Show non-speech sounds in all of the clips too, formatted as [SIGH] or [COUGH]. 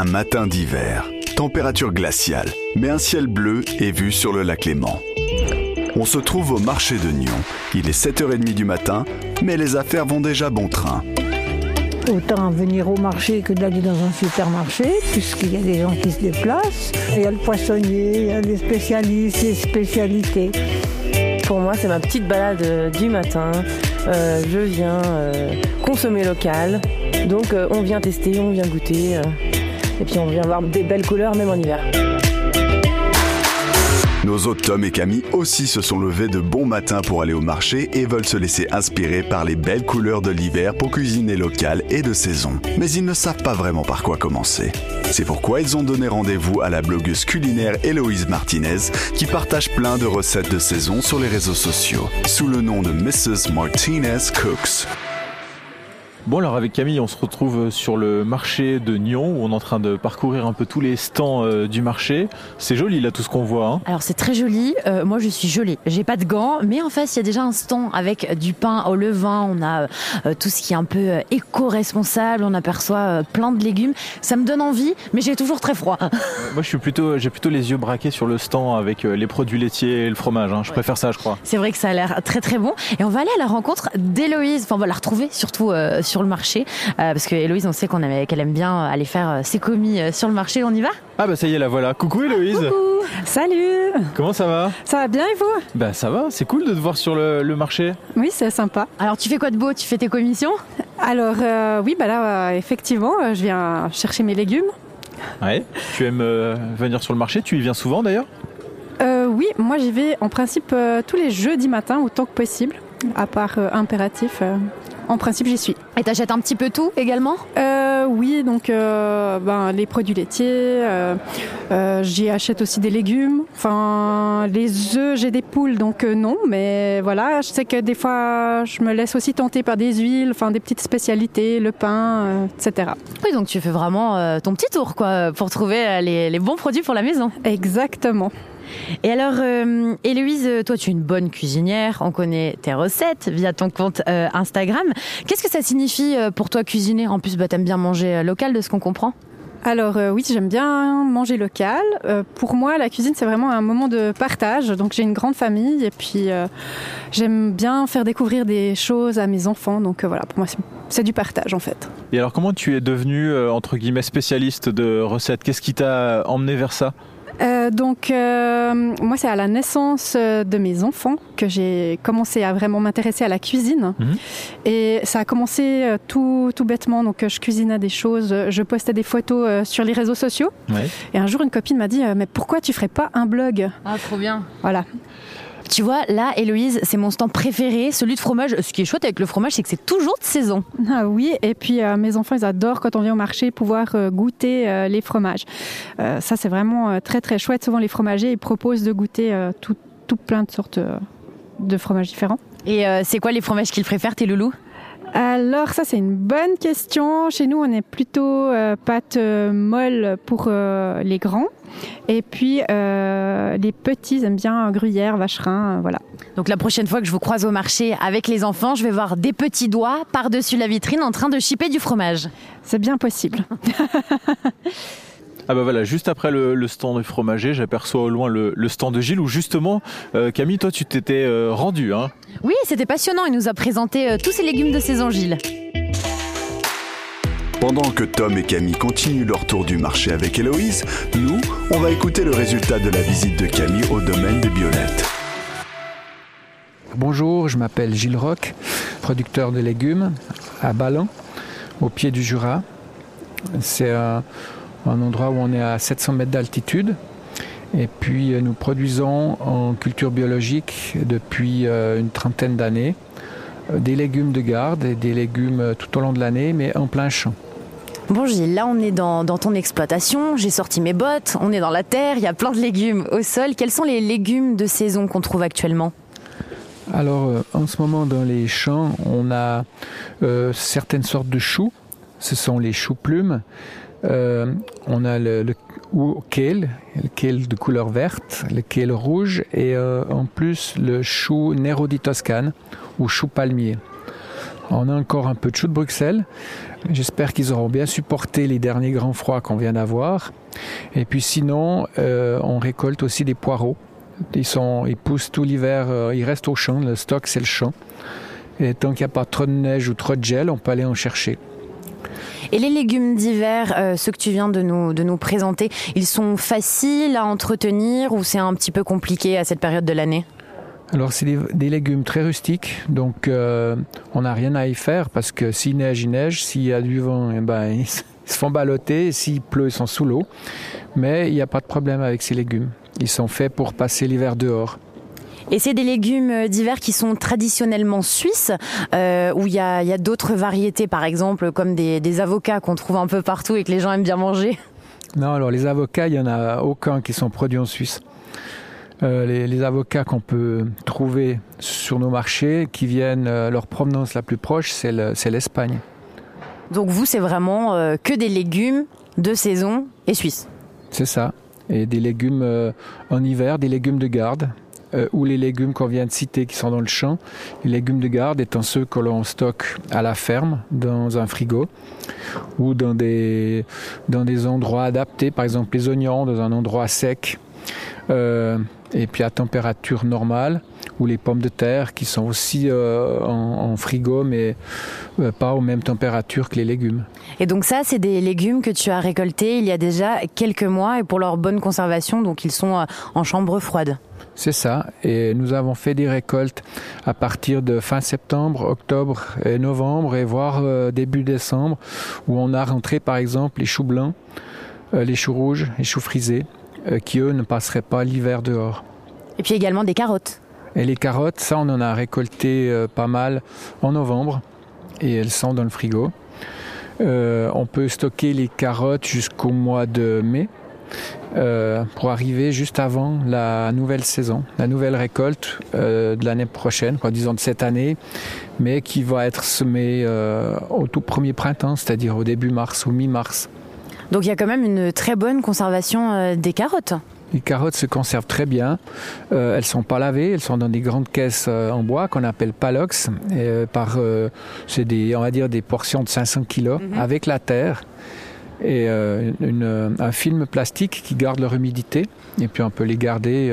Un matin d'hiver, température glaciale, mais un ciel bleu est vu sur le lac Léman. On se trouve au marché de Nyon. Il est 7h30 du matin, mais les affaires vont déjà bon train. Autant venir au marché que d'aller dans un supermarché, puisqu'il y a des gens qui se déplacent. Il y a le poissonnier, il y a les spécialistes, les spécialités. Pour moi, c'est ma petite balade euh, du matin. Euh, je viens euh, consommer local. Donc on vient tester, on vient goûter. Et puis on vient voir des belles couleurs même en hiver. Nos hôtes Tom et Camille aussi se sont levés de bon matin pour aller au marché et veulent se laisser inspirer par les belles couleurs de l'hiver pour cuisiner local et de saison. Mais ils ne savent pas vraiment par quoi commencer. C'est pourquoi ils ont donné rendez-vous à la blogueuse culinaire Héloïse Martinez qui partage plein de recettes de saison sur les réseaux sociaux sous le nom de Mrs. Martinez Cooks. Bon alors avec Camille on se retrouve sur le marché de Nyon où on est en train de parcourir un peu tous les stands euh, du marché. C'est joli là tout ce qu'on voit. Hein. Alors c'est très joli. Euh, moi je suis gelée. J'ai pas de gants mais en fait il y a déjà un stand avec du pain au levain. On a euh, tout ce qui est un peu éco-responsable. On aperçoit plein de légumes. Ça me donne envie mais j'ai toujours très froid. moi je suis plutôt j'ai plutôt les yeux braqués sur le stand avec les produits laitiers et le fromage. Hein. Je préfère ça je crois. C'est vrai que ça a l'air très très bon et on va aller à la rencontre d'Héloïse. Enfin on va la retrouver surtout sur le marché. Euh, parce que Héloïse, on sait qu'on qu'elle aime bien aller faire euh, ses commis euh, sur le marché. On y va? Ah bah ça y est, la voilà. Coucou Héloïse. Coucou. Salut. Comment ça va? Ça va bien et vous? Bah ça va. C'est cool de te voir sur le, marché. Oui, c'est sympa. Alors tu fais quoi de beau? Tu fais tes commissions? Alors oui, bah là effectivement, je viens chercher mes légumes. Ouais. Tu aimes venir sur le marché? Tu y viens souvent d'ailleurs? Oui, moi j'y vais en principe tous les jeudis matins autant que possible, à part impératif en principe, j'y suis. Et t'achètes un petit peu tout également? Euh, Oui, donc euh, ben, les produits laitiers. Euh, j'y achète aussi des légumes. Enfin, les œufs, j'ai des poules, donc non. Mais voilà, je sais que des fois, je me laisse aussi tenter par des huiles, enfin des petites spécialités, le pain, etc. Oui, donc tu fais vraiment ton petit tour, quoi, pour trouver les bons produits pour la maison. Exactement. Et alors, euh, Héloïse, toi, tu es une bonne cuisinière. On connaît tes recettes via ton compte euh, Instagram. Qu'est-ce que ça signifie euh, pour toi cuisiner? En plus, bah, t'aimes bien manger local, de ce qu'on comprend alors oui, j'aime bien manger local. pour moi, la cuisine, c'est vraiment un moment de partage. Donc j'ai une grande famille et puis j'aime bien faire découvrir des choses à mes enfants. Donc voilà, pour moi, c'est du partage en fait. Et alors comment tu es devenue, entre guillemets, spécialiste de recettes? Qu'est-ce qui t'a emmené vers ça? Euh, donc, euh, moi, c'est à la naissance euh, de mes enfants que j'ai commencé à vraiment m'intéresser à la cuisine. Mhm. Et ça a commencé tout, tout bêtement. Donc, je cuisinais des choses, je postais des photos sur les réseaux sociaux. Et un jour, une copine m'a dit Mais pourquoi tu ferais pas un blog? Ah, trop bien. Voilà. Tu vois, là, Héloïse, c'est mon stand préféré, celui de fromage. Ce qui est chouette avec le fromage, c'est que c'est toujours de saison. Ah oui, et puis euh, mes enfants, ils adorent quand on vient au marché pouvoir euh, goûter euh, les fromages. ça, c'est vraiment très très chouette. Souvent, les fromagers, ils proposent de goûter tout, tout, plein de sortes de fromages différents. Et c'est quoi les fromages qu'ils préfèrent, tes loulous? Alors ça c'est une bonne question. Chez nous on est plutôt euh, pâte euh, molle pour euh, les grands. Et puis les petits aiment bien gruyère, vacherin, voilà. Donc la prochaine fois que je vous croise au marché avec les enfants, je vais voir des petits doigts par-dessus la vitrine en train de chipper du fromage. C'est bien possible. [LAUGHS] Ah bah voilà, juste après le, stand du fromager, j'aperçois au loin le, stand de Gilles où justement, euh, Camille, toi tu t'étais euh, rendu. Hein oui, c'était passionnant, il nous a présenté euh, tous ces légumes de saison Gilles. Pendant que Tom et Camille continuent leur tour du marché avec Héloïse, nous, on va écouter le résultat de la visite de Camille au domaine des violettes. Bonjour, je m'appelle Gilles Roch, producteur de légumes à Ballon, au pied du Jura. C'est un un endroit où on est à 700 mètres d'altitude. Et puis euh, nous produisons en culture biologique depuis euh, une trentaine d'années euh, des légumes de garde et des légumes tout au long de l'année, mais en plein champ. Bon Gilles, là on est dans, ton exploitation, j'ai sorti mes bottes, on est dans la terre, il y a plein de légumes au sol. Quels sont les légumes de saison qu'on trouve actuellement? Alors en ce moment dans les champs, on a certaines sortes de choux, ce sont les choux plumes. Euh, on a le, le kale, le kale de couleur verte, le kale rouge et euh, en plus le chou Nero di Toscane ou chou palmier. On a encore un peu de choux de Bruxelles. J'espère qu'ils auront bien supporté les derniers grands froids qu'on vient d'avoir. Et puis sinon, euh, on récolte aussi des poireaux. Ils, sont, ils poussent tout l'hiver, euh, ils restent au champ. Le stock, c'est le champ. Et tant qu'il n'y a pas trop de neige ou trop de gel, on peut aller en chercher. Et les légumes d'hiver, euh, ceux que tu viens de nous, de nous présenter, ils sont faciles à entretenir ou c'est un petit peu compliqué à cette période de l'année? Alors c'est des, légumes très rustiques, donc euh, on n'a rien à y faire parce que s'il neige, il neige, s'il y a du vent, eh ben, [LAUGHS] ils se font balloter, s'il pleut, ils sont sous l'eau. Mais il n'y a pas de problème avec ces légumes. Ils sont faits pour passer l'hiver dehors. Et c'est des légumes d'hiver qui sont traditionnellement suisses, euh, où il y a, d'autres variétés, par exemple, comme des, des avocats qu'on trouve un peu partout et que les gens aiment bien manger. Non, alors les avocats, il n'y en a aucun qui sont produits en Suisse. Euh, les, avocats qu'on peut trouver sur nos marchés, qui viennent, euh, leur provenance la plus proche, c'est l'Espagne. Donc vous, c'est vraiment euh, que des légumes de saison et suisses C'est ça. Et des légumes en hiver, des légumes de garde, ou les légumes qu'on vient de citer qui sont dans le champ. Les légumes de garde étant ceux que l'on stocke à la ferme, dans un frigo, ou dans des, dans des endroits adaptés, par exemple les oignons, dans un endroit sec. Et puis à température normale, ou les pommes de terre qui sont aussi euh, en, frigo, mais euh, pas aux mêmes températures que les légumes. Et donc ça, c'est des légumes que tu as récoltés il y a déjà quelques mois et pour leur bonne conservation, donc ils sont euh, en chambre froide. C'est ça. Et nous avons fait des récoltes à partir de fin septembre, octobre et novembre, et voire début décembre, où on a rentré par exemple les choux blancs, les choux rouges, les choux frisés. Euh, qui eux ne passeraient pas l'hiver dehors. Et puis également des carottes. Et les carottes, ça on en a récolté euh, pas mal en novembre et elles sont dans le frigo. Euh, on peut stocker les carottes jusqu'au mois de mai pour arriver juste avant la nouvelle saison, la nouvelle récolte de l'année prochaine, quoi, disons de cette année, mais qui va être semée au tout premier printemps, c'est-à-dire au début mars ou mi-mars. Donc il y a quand même une très bonne conservation euh, des carottes. Les carottes se conservent très bien. Euh, elles sont pas lavées, elles sont dans des grandes caisses euh, en bois qu'on appelle palox. Et, par, c'est des, on va dire des portions de 500 kilos mhm. avec la terre et un film plastique qui garde leur humidité. Et puis on peut les garder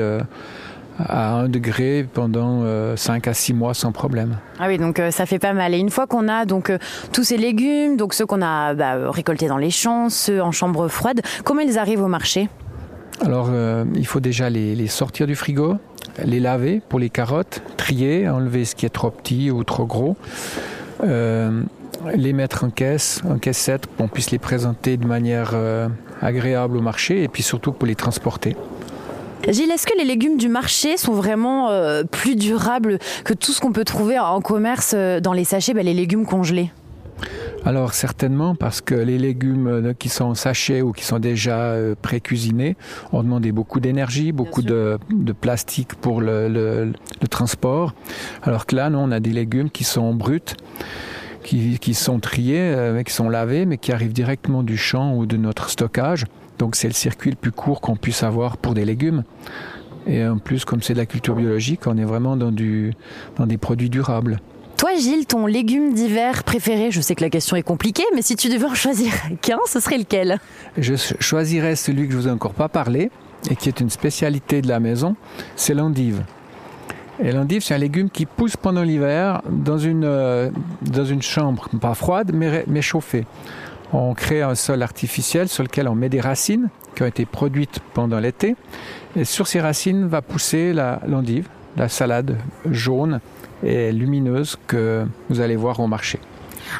à 1 degré pendant 5 euh, à 6 mois sans problème. Ah oui, donc euh, ça fait pas mal. Et une fois qu'on a donc euh, tous ces légumes, donc ceux qu'on a bah, récoltés dans les champs, ceux en chambre froide, comment ils arrivent au marché? Alors, il faut déjà les, sortir du frigo, les laver pour les carottes, trier, enlever ce qui est trop petit ou trop gros. Les mettre en caisse, en caissette, pour qu'on puisse les présenter de manière agréable au marché et puis surtout pour les transporter. Gilles, est-ce que les légumes du marché sont vraiment euh, plus durables que tout ce qu'on peut trouver en commerce euh, dans les sachets, ben, les légumes congelés? Alors certainement parce que les légumes euh, qui sont en sachet ou qui sont déjà pré-cuisinés ont demandé beaucoup d'énergie, beaucoup de, plastique pour le, transport. Alors que là, non, on a des légumes qui sont bruts, qui, qui sont triés, qui sont lavés, mais qui arrivent directement du champ ou de notre stockage. Donc c'est le circuit le plus court qu'on puisse avoir pour des légumes. Et en plus, comme c'est de la culture biologique, on est vraiment dans, du, dans des produits durables. Toi, Gilles, ton légume d'hiver préféré, je sais que la question est compliquée, mais si tu devais en [LAUGHS] choisir qu'un, ce serait lequel? Je choisirais celui que je vous ai encore pas parlé et qui est une spécialité de la maison, c'est l'endive. Et l'endive, c'est un légume qui pousse pendant l'hiver dans une, euh, chambre, pas froide, mais, mais chauffée on crée un sol artificiel sur lequel on met des racines qui ont été produites pendant l'été. Et sur ces racines va pousser la l'endive, la salade jaune et lumineuse que vous allez voir au marché.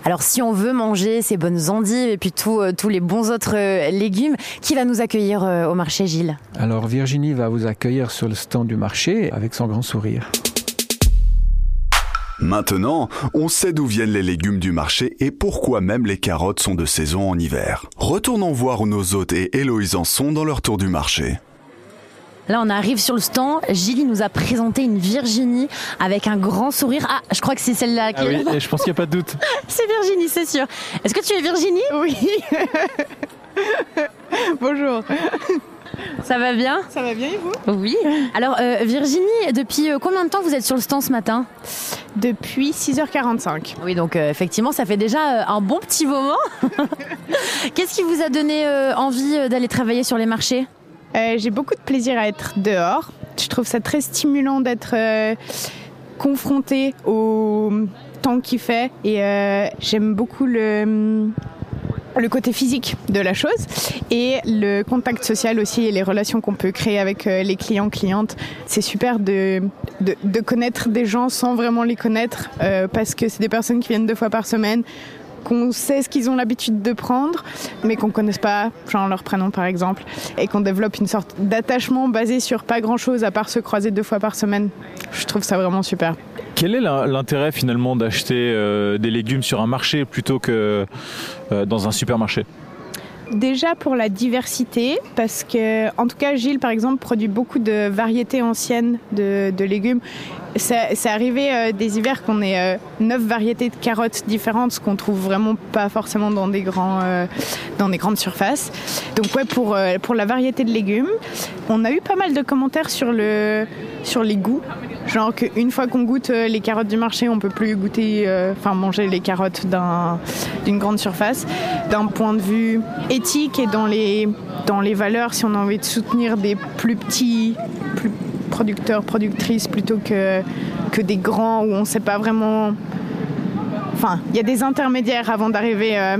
Alors si on veut manger ces bonnes endives et puis euh, tous les bons autres euh, légumes, qui va nous accueillir euh, au marché Gilles? Alors Virginie va vous accueillir sur le stand du marché avec son grand sourire. Maintenant, on sait d'où viennent les légumes du marché et pourquoi même les carottes sont de saison en hiver. Retournons voir où nos hôtes et Héloïse en sont dans leur tour du marché. Là, on arrive sur le stand. Gilles nous a présenté une Virginie avec un grand sourire. Ah, je crois que c'est celle-là. Ah oui, je pense qu'il n'y a pas de doute. [LAUGHS] c'est Virginie, c'est sûr. Est-ce que tu es Virginie? Oui. [LAUGHS] Bonjour. Ça va bien? Ça va bien et vous? Oui. Alors euh, Virginie, depuis euh, combien de temps vous êtes sur le stand ce matin? Depuis 6h45. Oui, donc euh, effectivement, ça fait déjà euh, un bon petit moment. [LAUGHS] Qu'est-ce qui vous a donné euh, envie d'aller travailler sur les marchés? J'ai beaucoup de plaisir à être dehors. Je trouve ça très stimulant d'être confronté au temps qu'il fait et j'aime beaucoup le le côté physique de la chose et le contact social aussi et les relations qu'on peut créer avec euh, les clients, clientes. C'est super de, de, connaître des gens sans vraiment les connaître euh, parce que c'est des personnes qui viennent deux fois par semaine qu'on sait ce qu'ils ont l'habitude de prendre, mais qu'on ne connaisse pas, genre leur prénom par exemple, et qu'on développe une sorte d'attachement basé sur pas grand chose à part se croiser deux fois par semaine. Je trouve ça vraiment super. Quel est l'intérêt finalement d'acheter euh, des légumes sur un marché plutôt que euh, dans un supermarché? Déjà pour la diversité, parce que, en tout cas, Gilles, par exemple, produit beaucoup de variétés anciennes de, légumes. C'est arrivé euh, des hivers qu'on ait neuf variétés de carottes différentes, ce qu'on trouve vraiment pas forcément dans des, des grandes surfaces. Donc ouais, pour, la variété de légumes, on a eu pas mal de commentaires sur, le, sur les goûts. Genre qu'une fois qu'on goûte euh, les carottes du marché, on peut plus goûter, euh, enfin manger les carottes d'une grande surface. D'un point de vue éthique et dans les, valeurs, si on a envie de soutenir des plus petits producteurs, productrices plutôt que, que des grands où on ne sait pas vraiment. Enfin, il y a des intermédiaires avant d'arriver euh,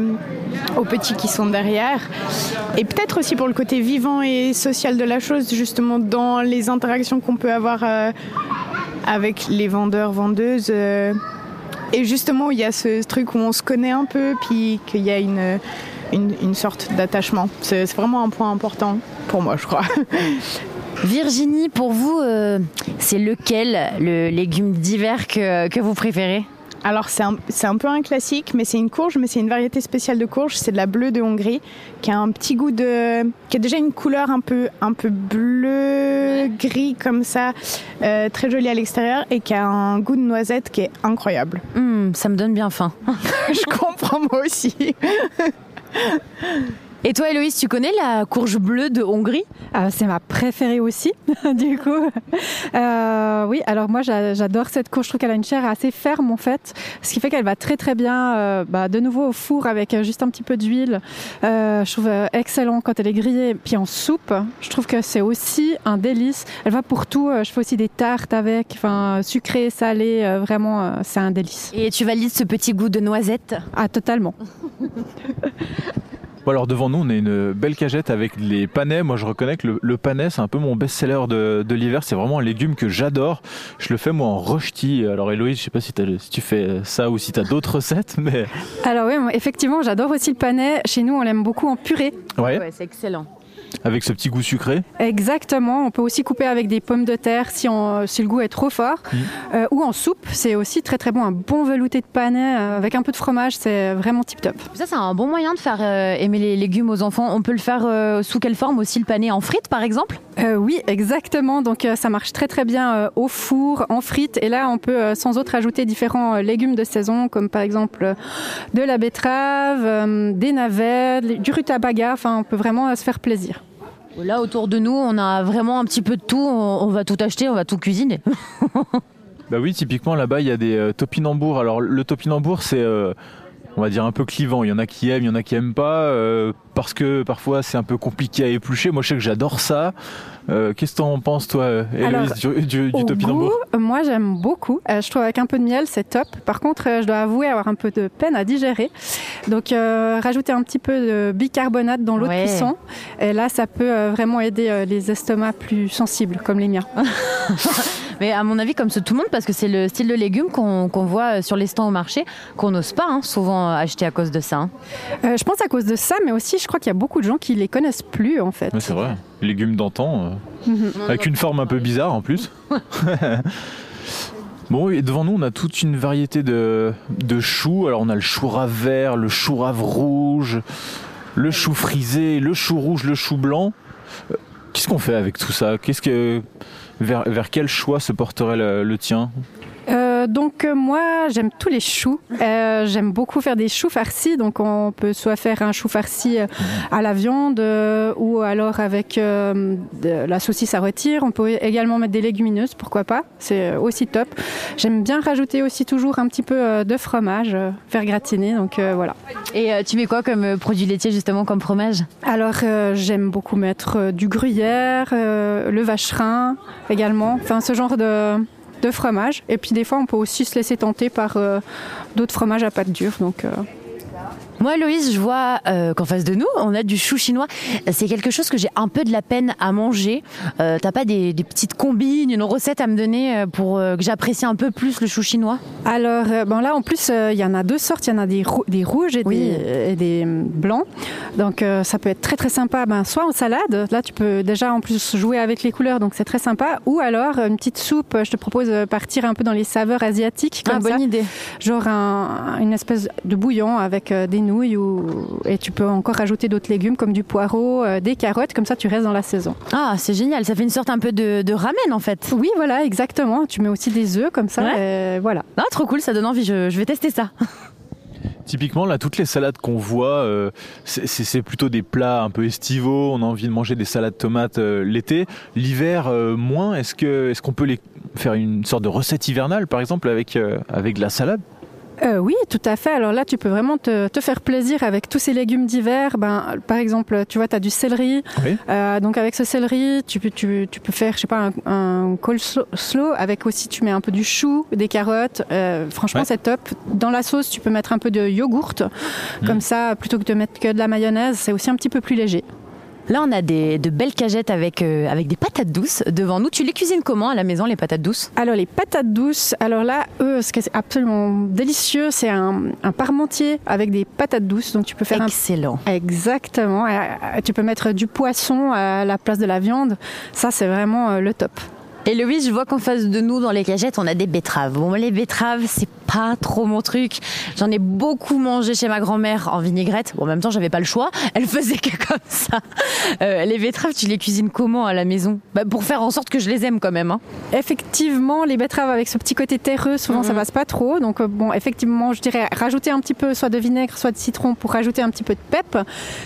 aux petits qui sont derrière. Et peut-être aussi pour le côté vivant et social de la chose, justement dans les interactions qu'on peut avoir avec les vendeurs, vendeuses. Euh, et justement, il y a ce truc où on se connaît un peu, puis qu'il y a une, une, sorte d'attachement. C'est vraiment un point important pour moi, je crois. [LAUGHS] Virginie, pour vous, euh, c'est lequel le légume d'hiver que, que vous préférez? Alors c'est un, peu un classique, mais c'est une courge, mais c'est une variété spéciale de courge. C'est de la bleue de Hongrie, qui a un petit goût de, qui a déjà une couleur un peu, un peu bleu gris comme ça, euh, très jolie à l'extérieur, et qui a un goût de noisette qui est incroyable. Hum, ça me donne bien faim. [LAUGHS] Je comprends moi aussi. [LAUGHS] Et toi, Héloïse, tu connais la courge bleue de Hongrie? Ah, C'est ma préférée aussi, [LAUGHS] du coup. Euh, oui, alors moi, j'adore cette courge. Je trouve qu'elle a une chair assez ferme, en fait, ce qui fait qu'elle va très, très bien, euh, bah, de nouveau au four avec euh, juste un petit peu d'huile. je trouve excellent quand elle est grillée. Puis en soupe, je trouve que c'est aussi un délice. Elle va pour tout. Je fais aussi des tartes avec, enfin, sucré, salé. vraiment, c'est un délice. Et tu valides ce petit goût de noisette? Ah, totalement. [LAUGHS] alors devant nous, on a une belle cagette avec les panais. Moi, je reconnais que le, panais, c'est un peu mon best-seller de, l'hiver. C'est vraiment un légume que j'adore. Je le fais moi en rocheti. Alors Héloïse, je sais pas si, si tu fais ça ou si tu as d'autres recettes, mais... Alors oui, effectivement, j'adore aussi le panais. Chez nous, on l'aime beaucoup en purée. Ouais, ouais c'est excellent avec ce petit goût sucré Exactement. On peut aussi couper avec des pommes de terre si, si le goût est trop fort. Mm. Euh, ou en soupe, c'est aussi très très bon. Un bon velouté de panais euh, avec un peu de fromage, c'est vraiment tip top. Ça, c'est un bon moyen de faire euh, aimer les légumes aux enfants. On peut le faire sous quelle forme aussi, le panais? En frites par exemple? Oui, exactement. Donc ça marche très très bien au four, en frites. Et là, on peut sans autre ajouter différents légumes de saison, comme par exemple de la betterave, des navets, du rutabaga. Enfin, on peut vraiment se faire plaisir. Là, autour de nous, on a vraiment un petit peu de tout. On, va tout acheter, on va tout cuisiner. [LAUGHS] bah oui, typiquement là-bas, il y a des euh, topinambours. Alors, le topinambour, c'est. Euh, on va dire un peu clivant. Il y en a qui aiment, il y en a qui aiment pas, euh, parce que parfois c'est un peu compliqué à éplucher. Moi, je sais que j'adore ça. Euh, qu'est-ce que t'en penses, toi, Héloïse, du, du, topinambour Moi, j'aime beaucoup. Euh, je trouve avec un peu de miel, c'est top. Par contre, je dois avouer avoir un peu de peine à digérer. Donc, rajouter un petit peu de bicarbonate dans l'eau de cuisson. Et là, ça peut vraiment aider les estomacs plus sensibles, comme les miens. [LAUGHS] Mais à mon avis, comme tout le monde, parce que c'est le style de légumes qu'on voit sur les stands au marché, qu'on n'ose pas hein, souvent acheter à cause de ça. Hein. Euh, je pense à cause de ça, mais aussi je crois qu'il y a beaucoup de gens qui les connaissent plus en fait. c'est vrai, légumes d'antan, euh, mhm. avec une forme un peu bizarre en plus. [LAUGHS] Bon, et devant nous, on a toute une variété de, de choux. Alors, on a le chou rave vert, le chou rave rouge, le chou frisé, le chou rouge, le chou blanc. Qu'est-ce qu'on fait avec tout ça? Qu'est-ce que vers, quel choix se porterait le, tien? Euh, donc euh, moi j'aime tous les choux. Euh, j'aime beaucoup faire des choux farcis. Donc on peut soit faire un chou farci euh, à la viande euh, ou alors avec de la saucisse à rôtir. On peut également mettre des légumineuses, pourquoi pas. C'est aussi top. J'aime bien rajouter aussi toujours un petit peu de fromage, faire gratiner. Donc voilà. Et tu mets quoi comme produit laitier justement comme fromage? Alors j'aime beaucoup mettre du gruyère, le vacherin également. Enfin ce genre de de fromage. Et puis des fois on peut aussi se laisser tenter par euh, d'autres fromages à pâte dure. Donc euh, Moi, Loïse, je vois euh, qu'en face de nous, on a du chou chinois. C'est quelque chose que j'ai un peu de la peine à manger. Euh, T'as pas des, des petites combines, une recette à me donner euh, pour euh, que j'apprécie un peu plus le chou chinois? Alors, bon là, en plus, il y en a deux sortes. Il y en a des, rou- des rouges et, Oui. des, et des hum, blancs. Donc, ça peut être très, très sympa. Ben, soit en salade. Là, tu peux déjà, en plus, jouer avec les couleurs. Donc, c'est très sympa. Ou alors, une petite soupe. Je te propose de partir un peu dans les saveurs asiatiques. Comme Ah, bonne ça. idée. Genre un- une espèce de bouillon avec des Ou, et tu peux encore rajouter d'autres légumes comme du poireau, euh, des carottes. Comme ça, tu restes dans la saison. Ah, c'est génial. Ça fait une sorte un peu de, de ramen en fait. Oui, voilà, exactement. Tu mets aussi des œufs comme ça. Ouais. et voilà. Ah, trop cool, ça donne envie. Je, je vais tester ça. [LAUGHS] Typiquement, là, toutes les salades qu'on voit, euh, c'est- plutôt des plats un peu estivaux. On a envie de manger des salades tomates euh, l'été. L'hiver, euh, moins. Est-ce que est-ce qu'on peut les faire une sorte de recette hivernale, par exemple, avec euh, avec de la salade? Euh, oui, tout à fait. Alors là, tu peux vraiment te, te faire plaisir avec tous ces légumes d'hiver. Ben, par exemple, tu vois, tu as du céleri. Oui. Euh, donc avec ce céleri, tu peux, tu, tu peux faire, je sais pas, un, un coleslaw avec aussi, tu mets un peu du chou, des carottes. Euh, franchement, Ouais. c'est top. Dans la sauce, tu peux mettre un peu de yogourt. Comme ça, plutôt que de mettre que de la mayonnaise, c'est aussi un petit peu plus léger. Là, on a des, de belles cagettes avec, euh, avec des patates douces devant nous. Tu les cuisines comment à la maison, les patates douces? Alors les patates douces, alors là, eux, ce qui est absolument délicieux, c'est un, un parmentier avec des patates douces. Donc tu peux faire un Excellent. Exactement. Euh, Tu peux mettre du poisson à la place de la viande. Ça, c'est vraiment euh, le top. Et Louise, je vois qu'en face de nous, dans les cagettes, on a des betteraves. Bon, les betteraves, c'est pas trop mon truc. J'en ai beaucoup mangé chez ma grand-mère en vinaigrette. Bon, en même temps, j'avais pas le choix. Elle faisait que comme ça. Euh, les betteraves, tu les cuisines comment à la maison? Bah, Pour faire en sorte que je les aime quand même. Hein. Effectivement, les betteraves avec ce petit côté terreux, souvent ça Mhm. passe pas trop. Donc euh, bon, effectivement, je dirais rajouter un petit peu soit de vinaigre, soit de citron pour rajouter un petit peu de pep.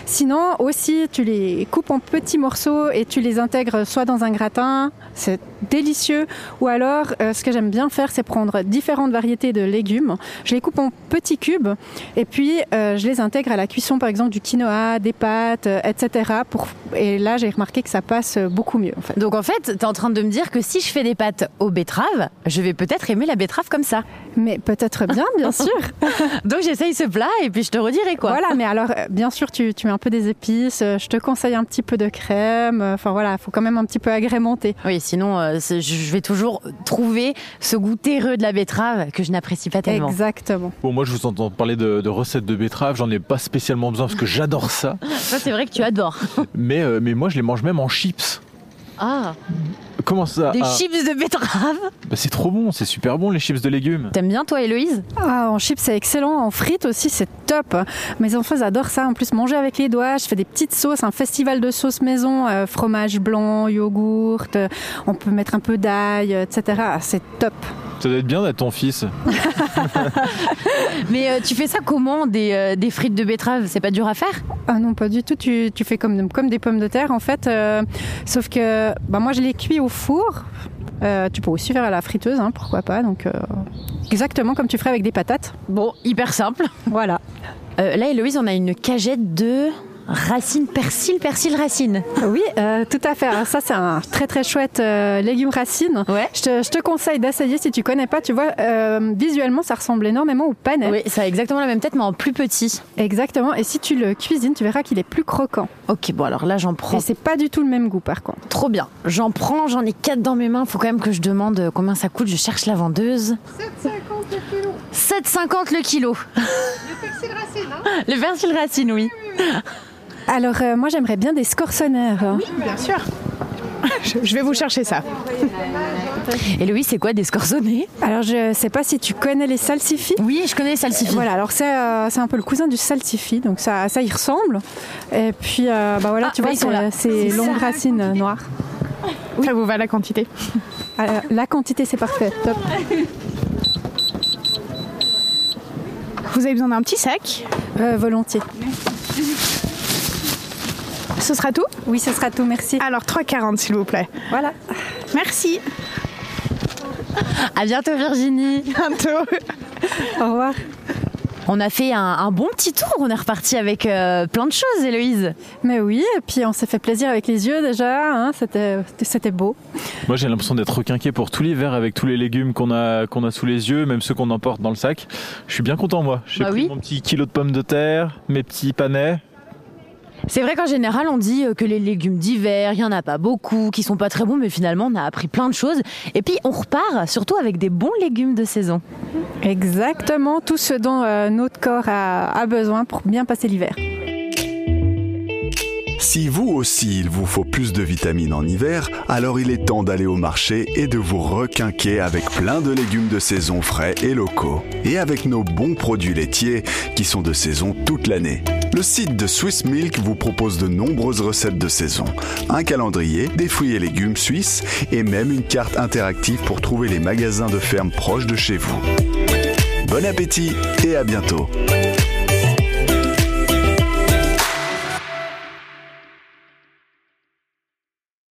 Sinon, aussi, tu les coupes en petits morceaux et tu les intègres soit dans un gratin, c'est délicieux. Ou alors, euh, ce que j'aime bien faire, c'est prendre différentes variétés de légumes. Je les coupe en petits cubes et puis euh, je les intègre à la cuisson, par exemple du quinoa, des pâtes, euh, etc. Pour... Et là, j'ai remarqué que ça passe beaucoup mieux. En fait. Donc en fait, t'es en train de me dire que si je fais des pâtes aux betteraves, je vais peut-être aimer la betterave comme ça. Mais peut-être bien, bien [LAUGHS] sûr. Donc j'essaye ce plat et puis je te redirai quoi. Voilà, mais alors, euh, bien sûr, tu, tu mets un peu des épices. Je te conseille un petit peu de crème. Enfin voilà, il faut quand même un petit peu agrémenter. Oui, sinon euh, je vais toujours trouver ce goût terreux de la betterave que je n'apprécie pas tellement. Exactement. Bon, moi, je vous entends parler de, de recettes de betterave. J'en ai pas spécialement besoin parce que j'adore ça. [LAUGHS] Ça c'est vrai que tu adores. [LAUGHS] Mais euh, mais moi, je les mange même en chips. Ah, Comment ça des ah, chips de betterave. bah, C'est trop bon, c'est super bon les chips de légumes. T'aimes bien toi Héloïse Ah, en chips, c'est excellent. En frites aussi, c'est top. Mes enfants adorent ça. En plus, manger avec les doigts. Je fais des petites sauces, un festival de sauces maison, euh, fromage blanc, yogourt. euh, on peut mettre un peu d'ail, etc. Ah, C'est top. Ça doit être bien d'être ton fils. [LAUGHS] Mais euh, tu fais ça comment des, euh, des frites de betterave? C'est pas dur à faire? Ah non, pas du tout. Tu, tu fais comme, comme des pommes de terre, en fait. euh, sauf que bah, moi, je les cuis au four. Euh, tu peux aussi faire à la friteuse, hein, pourquoi pas. Donc, euh, exactement comme tu ferais avec des patates. Bon, hyper simple. Voilà. Euh, là Héloïse, on a une cagette de racines persil, persil racine. Oui, euh, tout à fait. Alors ça, c'est un très très chouette euh, légume racine. Ouais. Je te, je te conseille d'essayer si tu connais pas. Tu vois, euh, visuellement, ça ressemble énormément au panais. Oui, ça a exactement la même tête mais en plus petit. Exactement. Et si tu le cuisines, tu verras qu'il est plus croquant. Ok, bon alors là j'en prends Et c'est pas du tout le même goût, par contre. Trop bien. J'en prends, j'en ai quatre dans mes mains. Faut quand même que je demande combien ça coûte. Je cherche la vendeuse. 7,50 le kilo. 7,50 le kilo. Le persil racine, hein Le persil racine, oui. Alors, euh, moi, j'aimerais bien des scorsonnaires. hein. Bien sûr. [LAUGHS] Je, vais vous chercher ça. Et Louis, c'est quoi des scorzonnés Alors, je sais pas si tu connais les salsifis. Oui, je connais les salsifis. Voilà, alors c'est euh, un peu le cousin du salsifi, donc ça, ça y ressemble. Et puis, euh, bah voilà, Ah, tu bah, vois, c'est longues racines noires. Ça vous va la quantité? [LAUGHS] La quantité, c'est parfait. Top. Vous avez besoin d'un petit sac? Euh, Volontiers. Ce sera tout? Oui, ce sera tout, merci. Alors 3,40 s'il vous plaît. Voilà. Merci. À bientôt Virginie. Bientôt. Au revoir. On a fait un, un, bon petit tour, on est reparti avec euh, plein de choses, Héloïse. Mais oui, et puis on s'est fait plaisir avec les yeux déjà, hein, c'était beau. Moi j'ai l'impression d'être requinqué pour tout l'hiver avec tous les légumes qu'on a, qu'on a sous les yeux, même ceux qu'on emporte dans le sac. Je suis bien content moi. J'ai bah pris oui. mon petit kilo de pommes de terre, mes petits panais. C'est vrai qu'en général, on dit que les légumes d'hiver, il n'y en a pas beaucoup, qui sont pas très bons, mais finalement, on a appris plein de choses. Et puis, on repart surtout avec des bons légumes de saison. Exactement, tout ce dont euh, notre corps a, a besoin pour bien passer l'hiver. Si vous aussi il vous faut de vitamines en hiver, alors il est temps d'aller au marché et de vous requinquer avec plein de légumes de saison frais et locaux. Et avec nos bons produits laitiers qui sont de saison toute l'année. Le site de Swiss Milk vous propose de nombreuses recettes de saison, un calendrier, des fruits et légumes suisses et même une carte interactive pour trouver les magasins de ferme proches de chez vous. Bon appétit et à bientôt